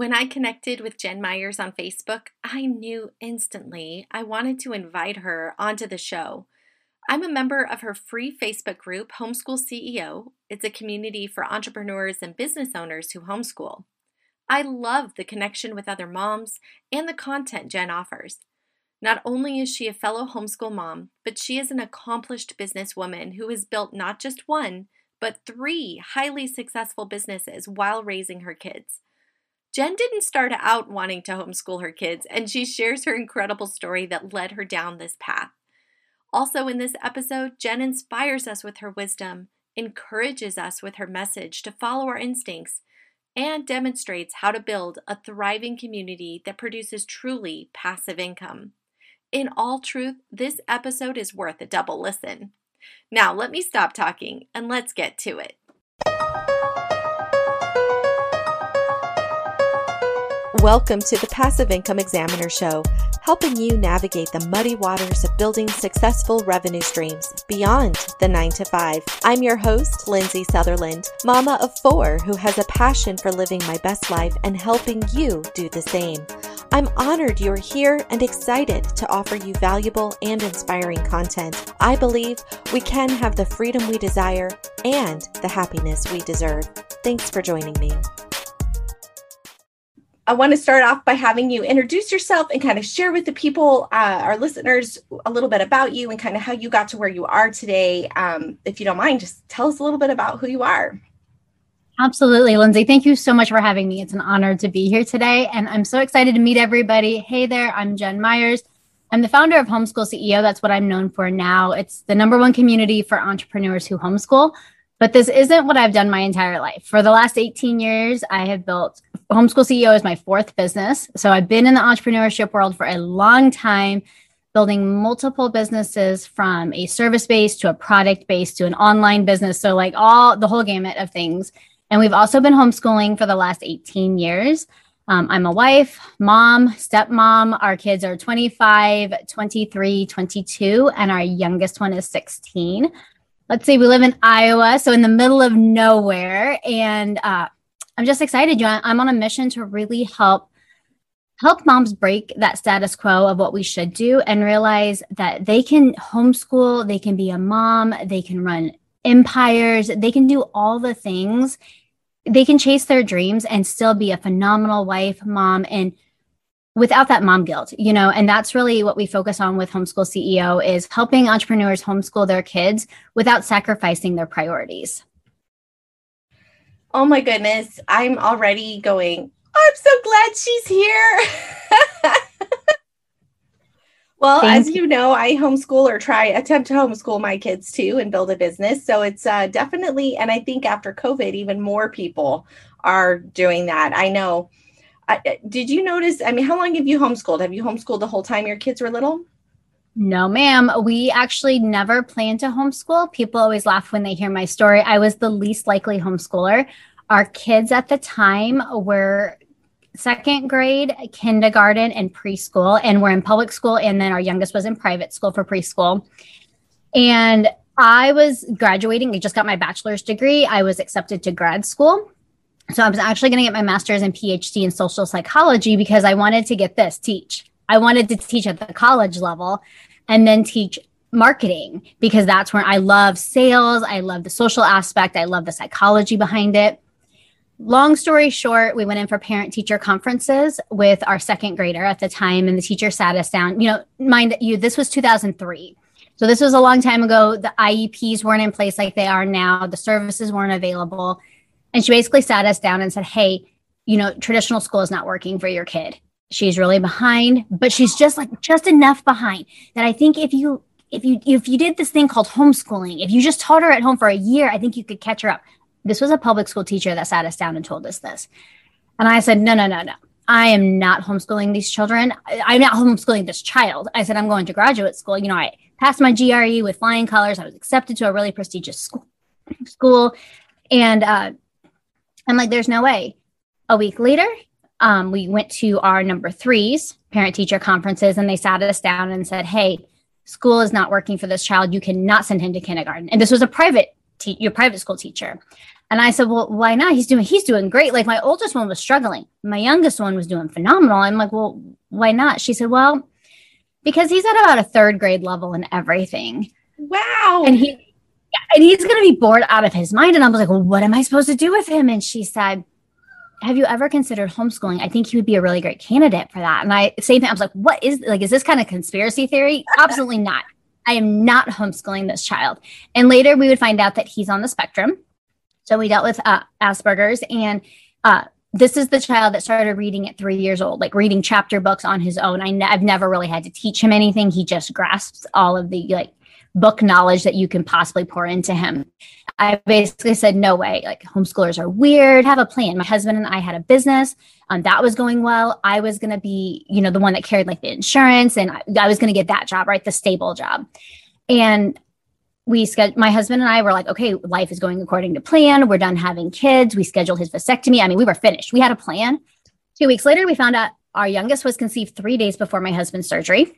When I connected with Jen Myers on Facebook, I knew instantly I wanted to invite her onto the show. I'm a member of her free Facebook group, Homeschool CEO. It's a community for entrepreneurs and business owners who homeschool. I love the connection with other moms and the content Jen offers. Not only is she a fellow homeschool mom, but she is an accomplished businesswoman who has built not just one, but three highly successful businesses while raising her kids. Jen didn't start out wanting to homeschool her kids, and she shares her incredible story that led her down this path. Also, in this episode, Jen inspires us with her wisdom, encourages us with her message to follow our instincts, and demonstrates how to build a thriving community that produces truly passive income. In all truth, this episode is worth a double listen. Now, let me stop talking and let's get to it. Welcome to the Passive Income Examiner Show, helping you navigate the muddy waters of building successful revenue streams beyond the 9 to 5. I'm your host, Lindsay Sutherland, mama of four who has a passion for living my best life and helping you do the same. I'm honored you're here and excited to offer you valuable and inspiring content. I believe we can have the freedom we desire and the happiness we deserve. Thanks for joining me. I want to start off by having you introduce yourself and kind of share with the people, uh, our listeners, a little bit about you and kind of how you got to where you are today. Um, if you don't mind, just tell us a little bit about who you are. Absolutely, Lindsay. Thank you so much for having me. It's an honor to be here today. And I'm so excited to meet everybody. Hey there, I'm Jen Myers. I'm the founder of Homeschool CEO. That's what I'm known for now. It's the number one community for entrepreneurs who homeschool. But this isn't what I've done my entire life. For the last 18 years, I have built Homeschool CEO is my fourth business. So I've been in the entrepreneurship world for a long time, building multiple businesses from a service base to a product base to an online business. So, like all the whole gamut of things. And we've also been homeschooling for the last 18 years. Um, I'm a wife, mom, stepmom. Our kids are 25, 23, 22, and our youngest one is 16 let's see, we live in Iowa, so in the middle of nowhere. And uh, I'm just excited. Know, I'm on a mission to really help help moms break that status quo of what we should do and realize that they can homeschool, they can be a mom, they can run empires, they can do all the things. They can chase their dreams and still be a phenomenal wife, mom, and without that mom guilt you know and that's really what we focus on with homeschool ceo is helping entrepreneurs homeschool their kids without sacrificing their priorities oh my goodness i'm already going i'm so glad she's here well Thank as you. you know i homeschool or try attempt to homeschool my kids too and build a business so it's uh, definitely and i think after covid even more people are doing that i know did you notice? I mean, how long have you homeschooled? Have you homeschooled the whole time your kids were little? No, ma'am. We actually never planned to homeschool. People always laugh when they hear my story. I was the least likely homeschooler. Our kids at the time were second grade, kindergarten, and preschool, and we're in public school. And then our youngest was in private school for preschool. And I was graduating. I just got my bachelor's degree. I was accepted to grad school. So I was actually going to get my master's and PhD in social psychology because I wanted to get this teach. I wanted to teach at the college level and then teach marketing because that's where I love sales. I love the social aspect. I love the psychology behind it. Long story short, we went in for parent teacher conferences with our second grader at the time, and the teacher sat us down. You know, mind you, this was 2003. So this was a long time ago. The IEPs weren't in place like they are now, the services weren't available. And she basically sat us down and said, Hey, you know, traditional school is not working for your kid. She's really behind, but she's just like just enough behind that I think if you if you if you did this thing called homeschooling, if you just taught her at home for a year, I think you could catch her up. This was a public school teacher that sat us down and told us this. And I said, no, no, no, no. I am not homeschooling these children. I'm not homeschooling this child. I said, I'm going to graduate school. You know, I passed my GRE with flying colors. I was accepted to a really prestigious school. school. And uh, I'm like, there's no way. A week later, um, we went to our number threes parent teacher conferences and they sat us down and said, Hey, school is not working for this child. You cannot send him to kindergarten. And this was a private te- your private school teacher. And I said, well, why not? He's doing, he's doing great. Like my oldest one was struggling. My youngest one was doing phenomenal. I'm like, well, why not? She said, well, because he's at about a third grade level in everything. Wow. And he, and he's going to be bored out of his mind. And I was like, well, what am I supposed to do with him? And she said, have you ever considered homeschooling? I think he would be a really great candidate for that. And I, same thing, I was like, what is, like, is this kind of conspiracy theory? Absolutely not. I am not homeschooling this child. And later we would find out that he's on the spectrum so we dealt with uh, Asperger's, and uh, this is the child that started reading at three years old, like reading chapter books on his own. I have never really had to teach him anything. He just grasps all of the like book knowledge that you can possibly pour into him. I basically said, no way, like homeschoolers are weird, have a plan. My husband and I had a business um, that was going well. I was going to be, you know, the one that carried like the insurance and I, I was going to get that job, right? The stable job. And we scheduled my husband and I were like, okay, life is going according to plan. We're done having kids. We scheduled his vasectomy. I mean, we were finished. We had a plan. Two weeks later, we found out our youngest was conceived three days before my husband's surgery.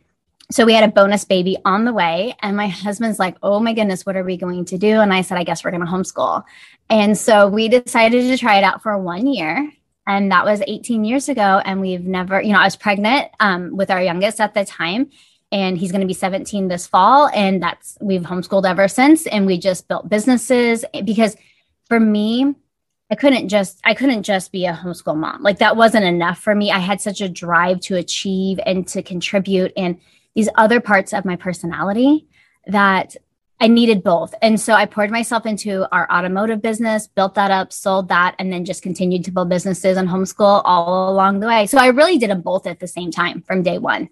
So we had a bonus baby on the way. And my husband's like, oh my goodness, what are we going to do? And I said, I guess we're going to homeschool. And so we decided to try it out for one year. And that was 18 years ago. And we've never, you know, I was pregnant um, with our youngest at the time and he's going to be 17 this fall and that's we've homeschooled ever since and we just built businesses because for me i couldn't just i couldn't just be a homeschool mom like that wasn't enough for me i had such a drive to achieve and to contribute and these other parts of my personality that I needed both. And so I poured myself into our automotive business, built that up, sold that, and then just continued to build businesses and homeschool all along the way. So I really did them both at the same time from day one.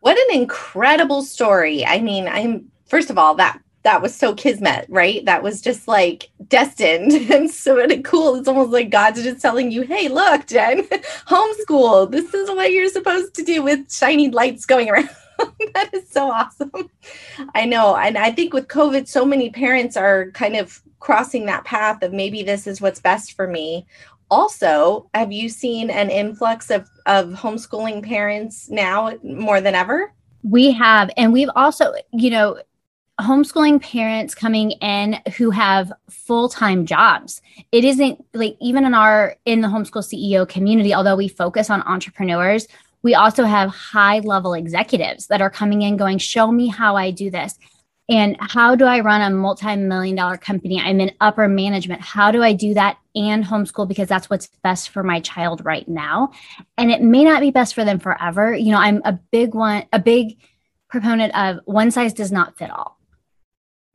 What an incredible story. I mean, I'm first of all that that was so kismet, right? That was just like destined and so cool. It's almost like God's just telling you, hey, look, Jen, homeschool. This is what you're supposed to do with shiny lights going around. that is so awesome. I know. And I think with COVID, so many parents are kind of crossing that path of maybe this is what's best for me also, have you seen an influx of, of homeschooling parents now more than ever? We have. And we've also, you know, homeschooling parents coming in who have full-time jobs it isn't like even in our in the homeschool ceo community although we focus on entrepreneurs we also have high level executives that are coming in going show me how i do this and how do I run a multi-million dollar company? I'm in upper management. How do I do that and homeschool because that's what's best for my child right now? And it may not be best for them forever. You know, I'm a big one, a big proponent of one size does not fit all.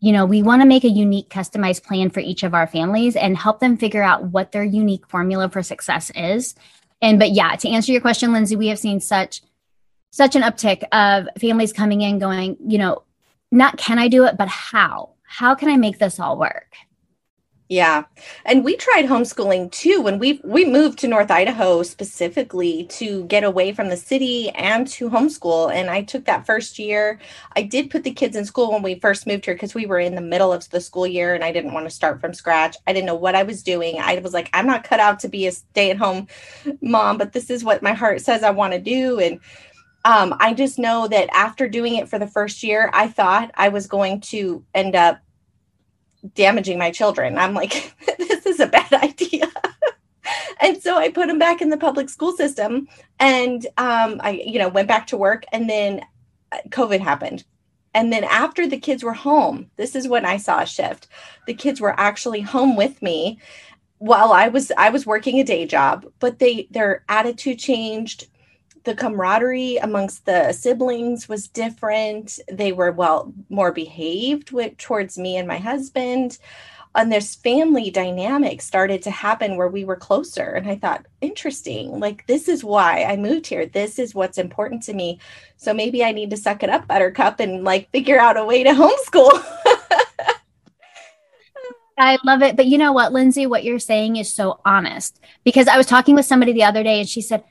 You know, we want to make a unique, customized plan for each of our families and help them figure out what their unique formula for success is. And but yeah, to answer your question, Lindsay, we have seen such such an uptick of families coming in going, you know, not can I do it, but how? How can I make this all work? Yeah. And we tried homeschooling too when we we moved to North Idaho specifically to get away from the city and to homeschool and I took that first year. I did put the kids in school when we first moved here because we were in the middle of the school year and I didn't want to start from scratch. I didn't know what I was doing. I was like I'm not cut out to be a stay-at-home mom, but this is what my heart says I want to do and um, I just know that after doing it for the first year, I thought I was going to end up damaging my children. I'm like, this is a bad idea. and so I put them back in the public school system and um, I, you know, went back to work and then uh, COVID happened. And then after the kids were home, this is when I saw a shift. The kids were actually home with me while I was I was working a day job, but they their attitude changed the camaraderie amongst the siblings was different. They were well more behaved with, towards me and my husband. And this family dynamic started to happen where we were closer. And I thought, interesting. Like, this is why I moved here. This is what's important to me. So maybe I need to suck it up, Buttercup, and like figure out a way to homeschool. I love it. But you know what, Lindsay, what you're saying is so honest because I was talking with somebody the other day and she said,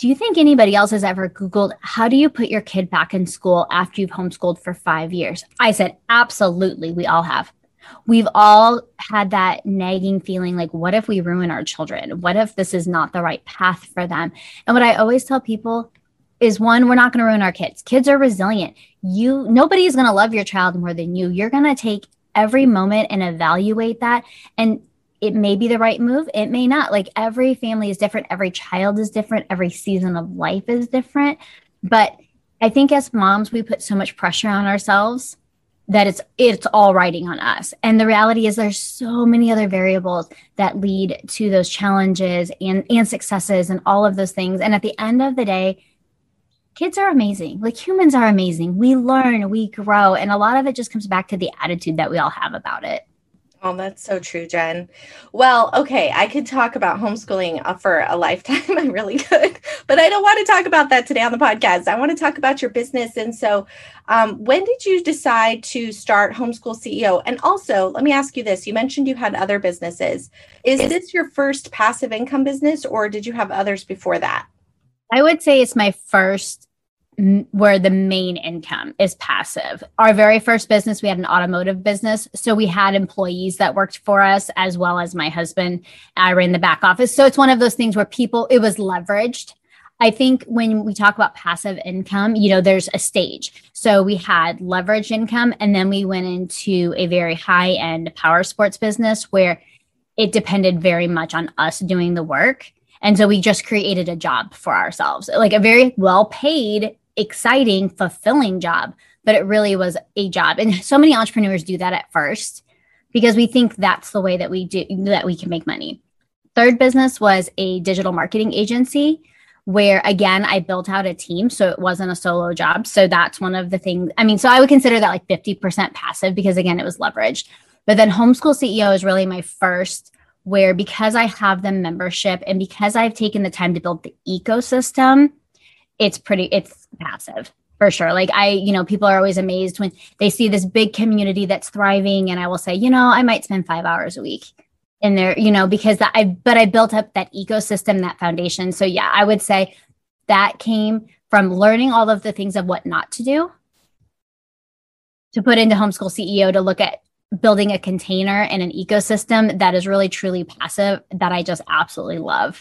do you think anybody else has ever Googled how do you put your kid back in school after you've homeschooled for five years? I said, absolutely. We all have. We've all had that nagging feeling like, what if we ruin our children? What if this is not the right path for them? And what I always tell people is one, we're not going to ruin our kids. Kids are resilient. You, nobody is going to love your child more than you. You're going to take every moment and evaluate that. And it may be the right move, it may not. Like every family is different, every child is different, every season of life is different. But I think as moms, we put so much pressure on ourselves that it's it's all riding on us. And the reality is there's so many other variables that lead to those challenges and and successes and all of those things. And at the end of the day, kids are amazing. Like humans are amazing. We learn, we grow, and a lot of it just comes back to the attitude that we all have about it. Oh, that's so true, Jen. Well, okay, I could talk about homeschooling uh, for a lifetime. I really could, but I don't want to talk about that today on the podcast. I want to talk about your business. And so, um, when did you decide to start Homeschool CEO? And also, let me ask you this you mentioned you had other businesses. Is this your first passive income business, or did you have others before that? I would say it's my first where the main income is passive. Our very first business, we had an automotive business. So we had employees that worked for us, as well as my husband. I ran the back office. So it's one of those things where people, it was leveraged. I think when we talk about passive income, you know, there's a stage. So we had leverage income, and then we went into a very high end power sports business where it depended very much on us doing the work. And so we just created a job for ourselves, like a very well paid exciting, fulfilling job, but it really was a job. And so many entrepreneurs do that at first because we think that's the way that we do that we can make money. Third business was a digital marketing agency where again I built out a team so it wasn't a solo job. So that's one of the things. I mean, so I would consider that like 50% passive because again it was leveraged. But then homeschool CEO is really my first where because I have the membership and because I've taken the time to build the ecosystem, it's pretty it's passive for sure. Like I, you know, people are always amazed when they see this big community that's thriving and I will say, you know, I might spend 5 hours a week in there, you know, because that I but I built up that ecosystem, that foundation. So yeah, I would say that came from learning all of the things of what not to do to put into homeschool CEO to look at building a container and an ecosystem that is really truly passive that I just absolutely love.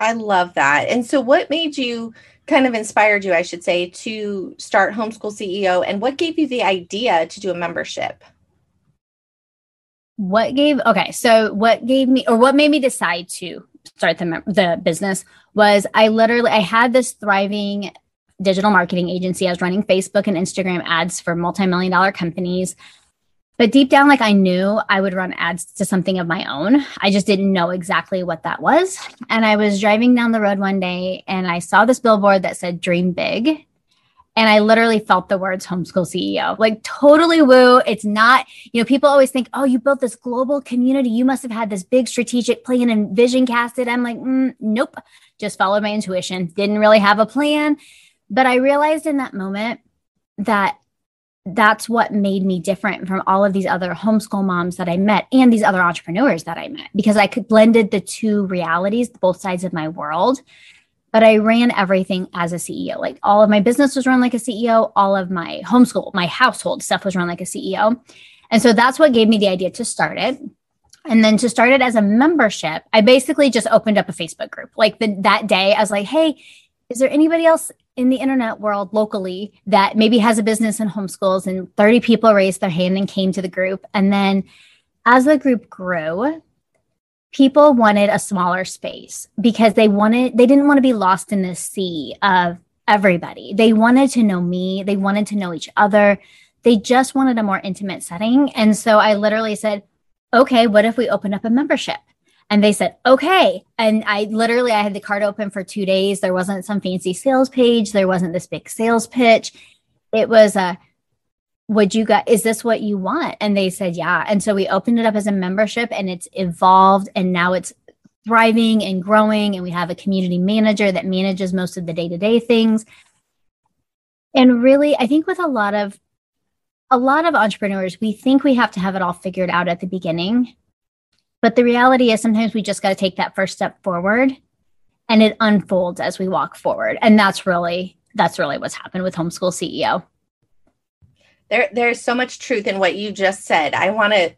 I love that. And so what made you kind of inspired you, I should say, to start Homeschool CEO and what gave you the idea to do a membership? What gave okay, so what gave me or what made me decide to start the the business was I literally I had this thriving digital marketing agency. I was running Facebook and Instagram ads for multi-million dollar companies. But deep down, like I knew I would run ads to something of my own. I just didn't know exactly what that was. And I was driving down the road one day and I saw this billboard that said dream big. And I literally felt the words homeschool CEO, like totally woo. It's not, you know, people always think, oh, you built this global community. You must have had this big strategic plan and vision casted. I'm like, mm, nope, just followed my intuition. Didn't really have a plan. But I realized in that moment that that's what made me different from all of these other homeschool moms that I met and these other entrepreneurs that I met because I could blended the two realities, both sides of my world. But I ran everything as a CEO. Like all of my business was run like a CEO, all of my homeschool, my household stuff was run like a CEO. And so that's what gave me the idea to start it. And then to start it as a membership, I basically just opened up a Facebook group. Like the, that day, I was like, hey, is there anybody else in the internet world locally that maybe has a business and homeschools and 30 people raised their hand and came to the group. And then as the group grew people wanted a smaller space because they wanted they didn't want to be lost in the sea of everybody. They wanted to know me. They wanted to know each other. They just wanted a more intimate setting. And so i literally said okay what if we open up a membership and they said, okay. And I literally, I had the card open for two days. There wasn't some fancy sales page. There wasn't this big sales pitch. It was a, would you guys, is this what you want? And they said, yeah. And so we opened it up as a membership and it's evolved and now it's thriving and growing. And we have a community manager that manages most of the day to day things. And really, I think with a lot of, a lot of entrepreneurs, we think we have to have it all figured out at the beginning but the reality is sometimes we just got to take that first step forward and it unfolds as we walk forward. And that's really that's really what's happened with homeschool CEO. There there's so much truth in what you just said. I want to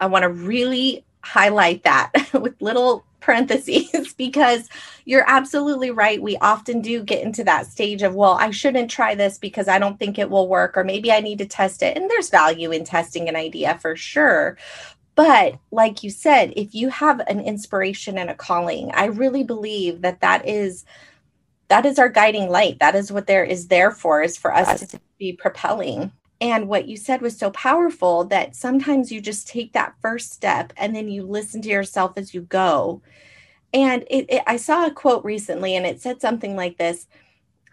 I want to really highlight that with little parentheses because you're absolutely right. We often do get into that stage of, well, I shouldn't try this because I don't think it will work, or maybe I need to test it. And there's value in testing an idea for sure. But like you said, if you have an inspiration and a calling, I really believe that that is that is our guiding light. That is what there is there for is for us to be propelling. And what you said was so powerful that sometimes you just take that first step and then you listen to yourself as you go. And it, it, I saw a quote recently and it said something like this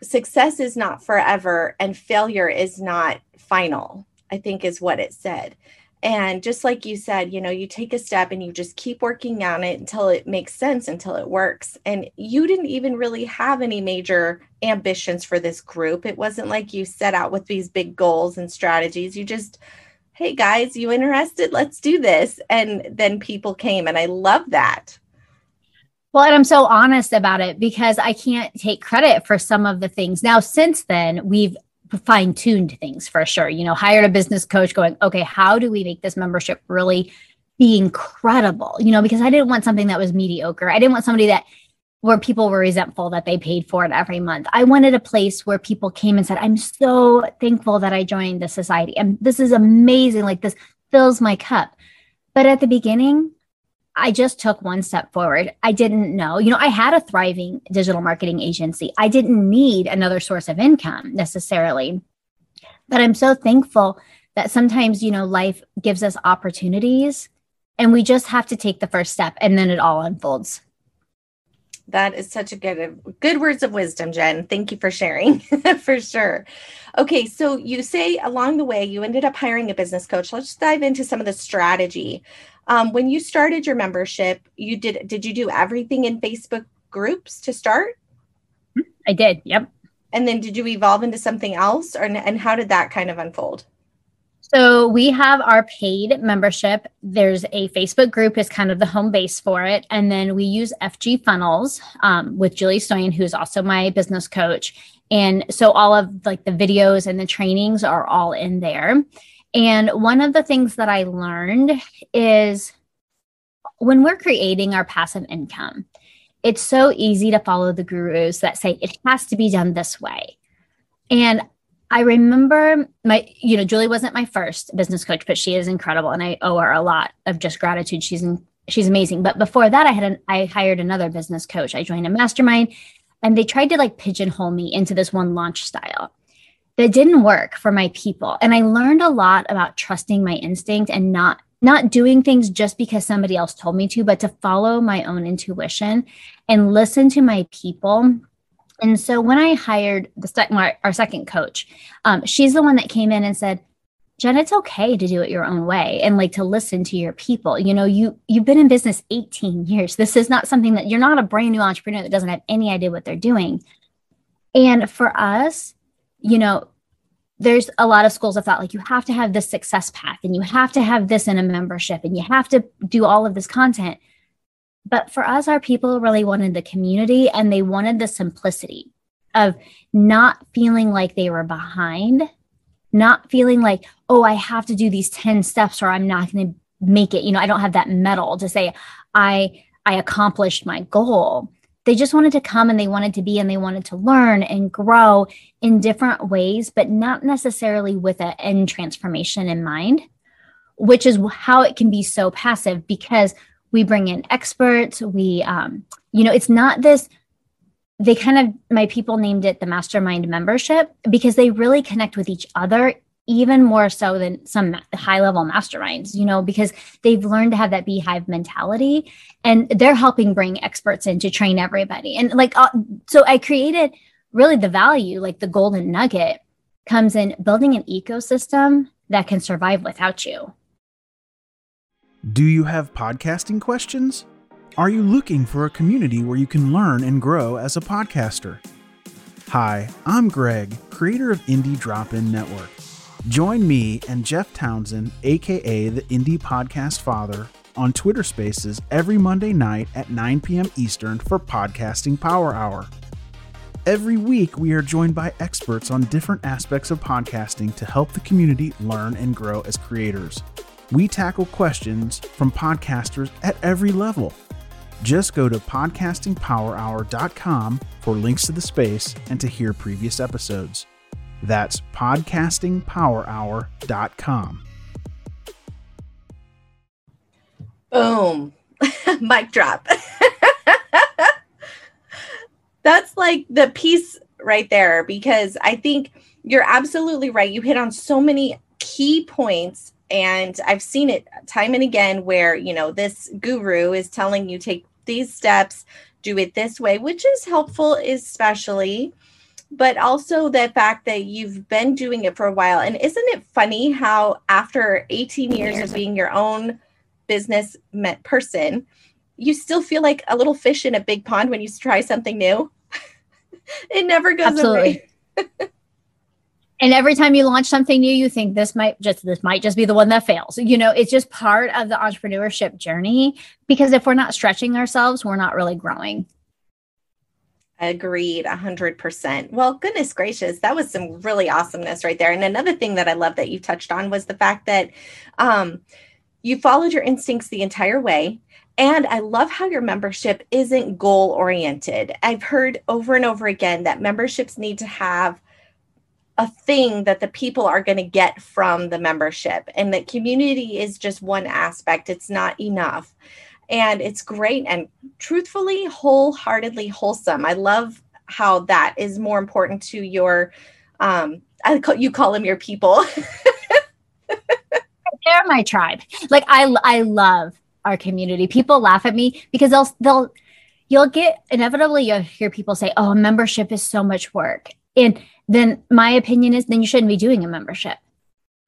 success is not forever and failure is not final, I think is what it said. And just like you said, you know, you take a step and you just keep working on it until it makes sense, until it works. And you didn't even really have any major ambitions for this group. It wasn't like you set out with these big goals and strategies. You just, hey guys, you interested? Let's do this. And then people came. And I love that. Well, and I'm so honest about it because I can't take credit for some of the things. Now, since then, we've fine tuned things for sure. You know, hired a business coach going, okay, how do we make this membership really be incredible? You know, because I didn't want something that was mediocre. I didn't want somebody that where people were resentful that they paid for it every month. I wanted a place where people came and said, I'm so thankful that I joined the society. And this is amazing. Like this fills my cup. But at the beginning, I just took one step forward. I didn't know, you know, I had a thriving digital marketing agency. I didn't need another source of income necessarily. But I'm so thankful that sometimes, you know, life gives us opportunities and we just have to take the first step and then it all unfolds. That is such a good good words of wisdom, Jen. Thank you for sharing for sure. Okay, so you say along the way you ended up hiring a business coach. Let's dive into some of the strategy um, when you started your membership, you did did you do everything in Facebook groups to start? I did. Yep. And then did you evolve into something else, or and how did that kind of unfold? So we have our paid membership. There's a Facebook group is kind of the home base for it, and then we use FG Funnels um, with Julie Stoian, who's also my business coach. And so all of like the videos and the trainings are all in there. And one of the things that I learned is when we're creating our passive income, it's so easy to follow the gurus that say it has to be done this way. And I remember my, you know, Julie wasn't my first business coach, but she is incredible, and I owe her a lot of just gratitude. She's in, she's amazing. But before that, I had an, I hired another business coach. I joined a mastermind, and they tried to like pigeonhole me into this one launch style that didn't work for my people. And I learned a lot about trusting my instinct and not not doing things just because somebody else told me to, but to follow my own intuition and listen to my people. And so when I hired the second our second coach, um, she's the one that came in and said, Jen, it's okay to do it your own way and like to listen to your people. You know, you you've been in business 18 years. This is not something that you're not a brand new entrepreneur that doesn't have any idea what they're doing. And for us, you know, there's a lot of schools of thought like you have to have this success path and you have to have this in a membership and you have to do all of this content. But for us, our people really wanted the community and they wanted the simplicity of not feeling like they were behind, not feeling like, oh, I have to do these 10 steps or I'm not going to make it. You know, I don't have that medal to say I I accomplished my goal they just wanted to come and they wanted to be and they wanted to learn and grow in different ways, but not necessarily with an end transformation in mind, which is how it can be so passive because we bring in experts. We, um, you know, it's not this. They kind of, my people named it the mastermind membership because they really connect with each other even more so than some high level masterminds, you know, because they've learned to have that beehive mentality and they're helping bring experts in to train everybody. And like, uh, so I created really the value, like the golden nugget comes in building an ecosystem that can survive without you. Do you have podcasting questions? Are you looking for a community where you can learn and grow as a podcaster? Hi, I'm Greg, creator of Indie Drop In Network. Join me and Jeff Townsend, aka the Indie Podcast Father, on Twitter Spaces every Monday night at 9 p.m. Eastern for Podcasting Power Hour. Every week, we are joined by experts on different aspects of podcasting to help the community learn and grow as creators. We tackle questions from podcasters at every level. Just go to podcastingpowerhour.com for links to the space and to hear previous episodes. That's podcastingpowerhour.com. Boom. Mic drop. That's like the piece right there because I think you're absolutely right. You hit on so many key points and I've seen it time and again where, you know, this guru is telling you take these steps, do it this way, which is helpful especially but also the fact that you've been doing it for a while. And isn't it funny how after 18 years of being your own business person, you still feel like a little fish in a big pond when you try something new? it never goes Absolutely. away. and every time you launch something new you think this might just this might just be the one that fails you know it's just part of the entrepreneurship journey because if we're not stretching ourselves we're not really growing Agreed, 100%. Well, goodness gracious, that was some really awesomeness right there. And another thing that I love that you touched on was the fact that um, you followed your instincts the entire way. And I love how your membership isn't goal oriented. I've heard over and over again that memberships need to have a thing that the people are going to get from the membership, and that community is just one aspect, it's not enough and it's great and truthfully wholeheartedly wholesome. I love how that is more important to your um i call you call them your people. They're my tribe. Like i i love our community. People laugh at me because they'll they'll you'll get inevitably you'll hear people say oh membership is so much work. And then my opinion is then you shouldn't be doing a membership.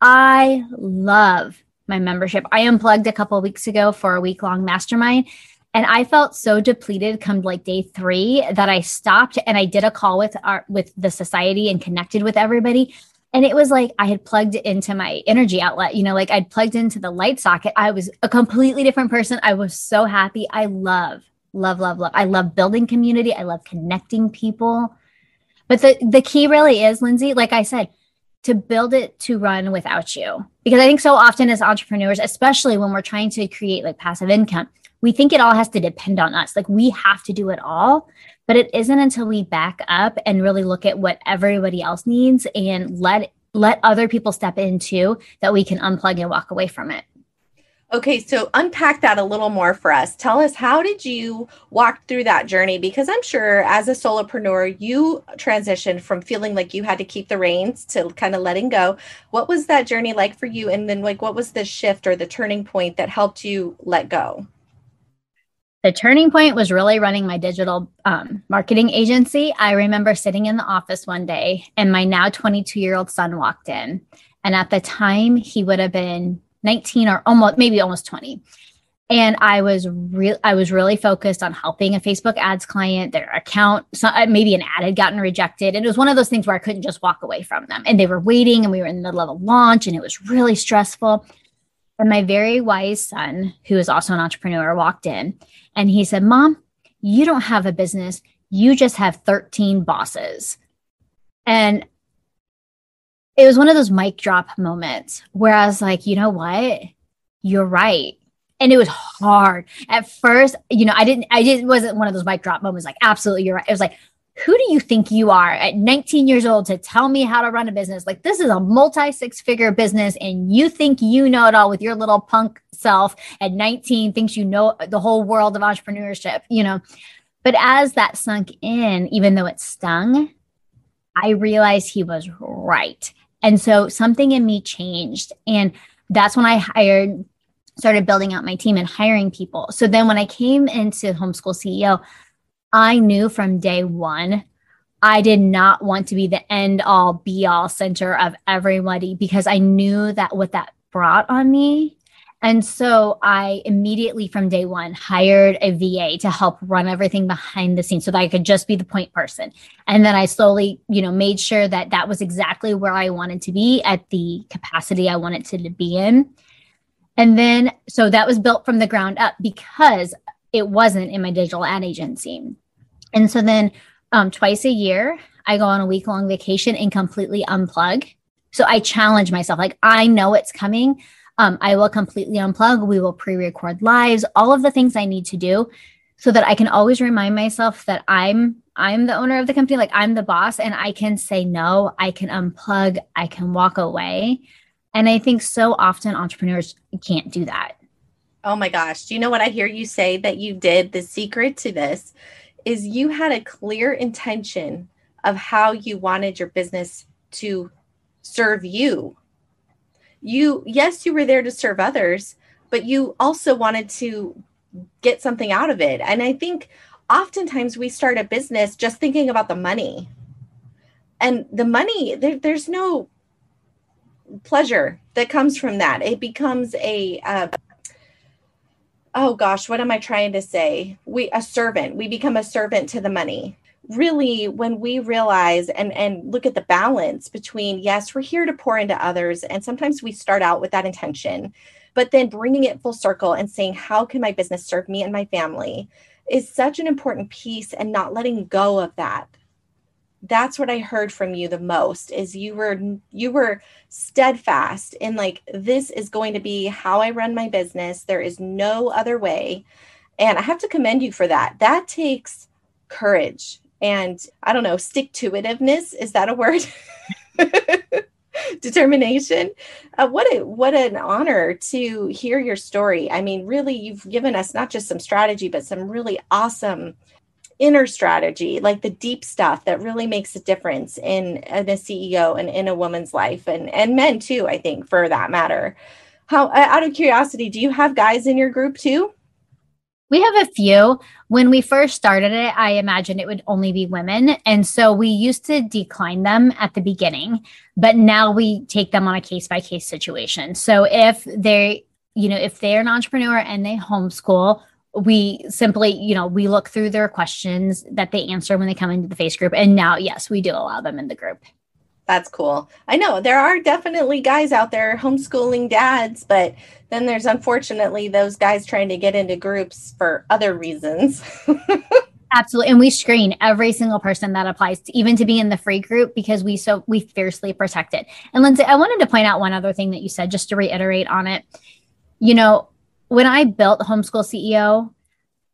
I love my membership. I unplugged a couple weeks ago for a week long mastermind. And I felt so depleted come like day three that I stopped and I did a call with our with the society and connected with everybody. And it was like I had plugged into my energy outlet, you know, like I'd plugged into the light socket. I was a completely different person. I was so happy. I love, love, love, love. I love building community. I love connecting people. But the the key really is, Lindsay, like I said, to build it to run without you. Because I think so often as entrepreneurs, especially when we're trying to create like passive income, we think it all has to depend on us. Like we have to do it all. But it isn't until we back up and really look at what everybody else needs and let let other people step into that we can unplug and walk away from it. Okay, so unpack that a little more for us. Tell us how did you walk through that journey? Because I'm sure as a solopreneur, you transitioned from feeling like you had to keep the reins to kind of letting go. What was that journey like for you? And then, like, what was the shift or the turning point that helped you let go? The turning point was really running my digital um, marketing agency. I remember sitting in the office one day, and my now 22 year old son walked in. And at the time, he would have been 19 or almost maybe almost 20 and i was real i was really focused on helping a facebook ads client their account so uh, maybe an ad had gotten rejected. And it was one of those things where i couldn't just walk away from them. And they were waiting and we were in the middle of a launch and it was really stressful. And my very wise son who is also an entrepreneur walked in and he said mom you don't have a business. You just have 13 bosses. And it was one of those mic drop moments where I was like, you know what? You're right. And it was hard. At first, you know, I didn't, I didn't, wasn't one of those mic drop moments like, absolutely, you're right. It was like, who do you think you are at 19 years old to tell me how to run a business? Like, this is a multi six figure business, and you think you know it all with your little punk self at 19, thinks you know the whole world of entrepreneurship, you know? But as that sunk in, even though it stung, I realized he was right. And so something in me changed. And that's when I hired, started building out my team and hiring people. So then when I came into Homeschool CEO, I knew from day one, I did not want to be the end all be all center of everybody because I knew that what that brought on me and so I immediately from day one hired a VA to help run everything behind the scenes so that I could just be the point person. And then I slowly, you know, made sure that that was exactly where I wanted to be at the capacity I wanted to be in. And then, so that was built from the ground up because it wasn't in my digital ad agency. And so then um, twice a year, I go on a week long vacation and completely unplug. So I challenge myself, like, I know it's coming. Um, I will completely unplug. We will pre record lives, all of the things I need to do so that I can always remind myself that I'm I'm the owner of the company, like I'm the boss and I can say no, I can unplug, I can walk away. And I think so often entrepreneurs can't do that. Oh my gosh. Do you know what I hear you say that you did? The secret to this is you had a clear intention of how you wanted your business to serve you. You, yes, you were there to serve others, but you also wanted to get something out of it. And I think oftentimes we start a business just thinking about the money. And the money, there, there's no pleasure that comes from that. It becomes a, uh, oh gosh, what am I trying to say? We a servant. We become a servant to the money. Really, when we realize and and look at the balance between yes, we're here to pour into others, and sometimes we start out with that intention, but then bringing it full circle and saying, how can my business serve me and my family, is such an important piece, and not letting go of that. That's what i heard from you the most is you were you were steadfast in like this is going to be how i run my business. There is no other way. And i have to commend you for that. That takes courage and i don't know stick to itiveness is that a word determination uh, what a what an honor to hear your story i mean really you've given us not just some strategy but some really awesome inner strategy, like the deep stuff that really makes a difference in, in a CEO and in a woman's life and, and men too, I think, for that matter. How, out of curiosity, do you have guys in your group too? We have a few. When we first started it, I imagined it would only be women. And so we used to decline them at the beginning, but now we take them on a case by case situation. So if they, you know, if they're an entrepreneur and they homeschool, we simply, you know, we look through their questions that they answer when they come into the face group. And now, yes, we do allow them in the group. That's cool. I know there are definitely guys out there homeschooling dads, but then there's unfortunately those guys trying to get into groups for other reasons. Absolutely. And we screen every single person that applies to even to be in the free group because we so we fiercely protect it. And Lindsay, I wanted to point out one other thing that you said just to reiterate on it. You know, when I built Homeschool CEO,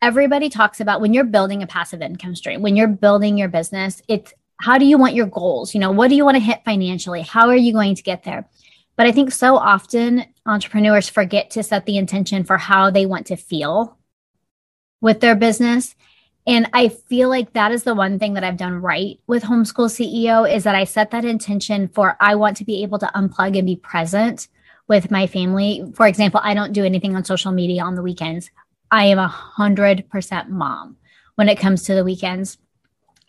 everybody talks about when you're building a passive income stream, when you're building your business, it's how do you want your goals? You know, what do you want to hit financially? How are you going to get there? But I think so often entrepreneurs forget to set the intention for how they want to feel with their business. And I feel like that is the one thing that I've done right with Homeschool CEO is that I set that intention for I want to be able to unplug and be present with my family. For example, I don't do anything on social media on the weekends. I am a hundred percent mom when it comes to the weekends.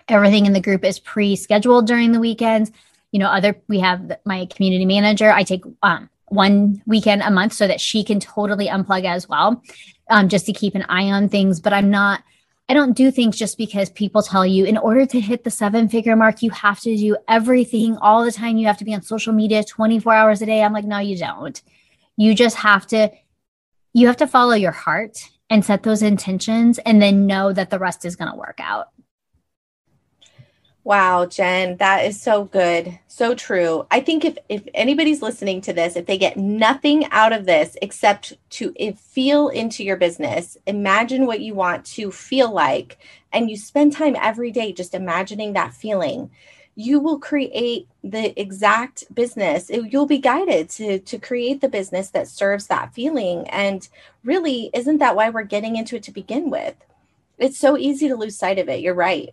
Everything in the group is pre-scheduled during the weekends. You know, other we have my community manager. I take um, one weekend a month so that she can totally unplug as well, um, just to keep an eye on things. But I'm not I don't do things just because people tell you in order to hit the seven figure mark, you have to do everything all the time. You have to be on social media 24 hours a day. I'm like, no, you don't. You just have to, you have to follow your heart and set those intentions and then know that the rest is going to work out. Wow, Jen, that is so good. So true. I think if if anybody's listening to this, if they get nothing out of this except to eh, feel into your business, imagine what you want to feel like and you spend time every day just imagining that feeling, you will create the exact business. It, you'll be guided to to create the business that serves that feeling and really isn't that why we're getting into it to begin with? It's so easy to lose sight of it. You're right.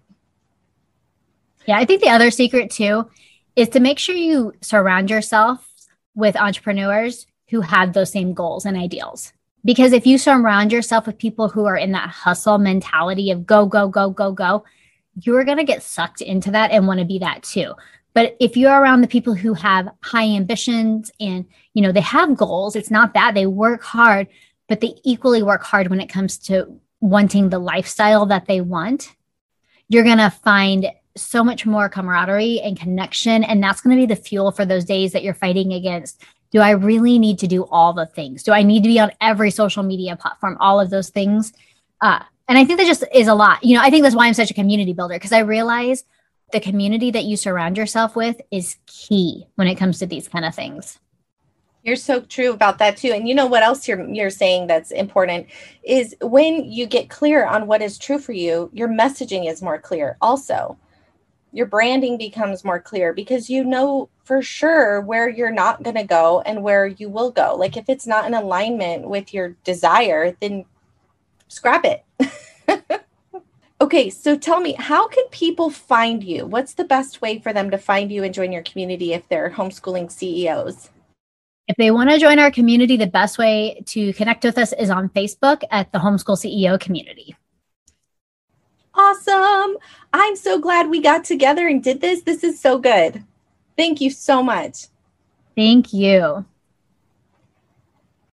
Yeah, I think the other secret too is to make sure you surround yourself with entrepreneurs who have those same goals and ideals. Because if you surround yourself with people who are in that hustle mentality of go, go, go, go, go, you're going to get sucked into that and want to be that too. But if you're around the people who have high ambitions and, you know, they have goals, it's not that they work hard, but they equally work hard when it comes to wanting the lifestyle that they want, you're going to find so much more camaraderie and connection. And that's going to be the fuel for those days that you're fighting against. Do I really need to do all the things? Do I need to be on every social media platform? All of those things. Uh, and I think that just is a lot. You know, I think that's why I'm such a community builder because I realize the community that you surround yourself with is key when it comes to these kind of things. You're so true about that too. And you know what else you're you're saying that's important is when you get clear on what is true for you, your messaging is more clear also your branding becomes more clear because you know for sure where you're not going to go and where you will go. Like if it's not in alignment with your desire, then scrap it. okay, so tell me, how can people find you? What's the best way for them to find you and join your community if they're homeschooling CEOs? If they want to join our community, the best way to connect with us is on Facebook at the Homeschool CEO Community. Awesome. I'm so glad we got together and did this. This is so good. Thank you so much. Thank you.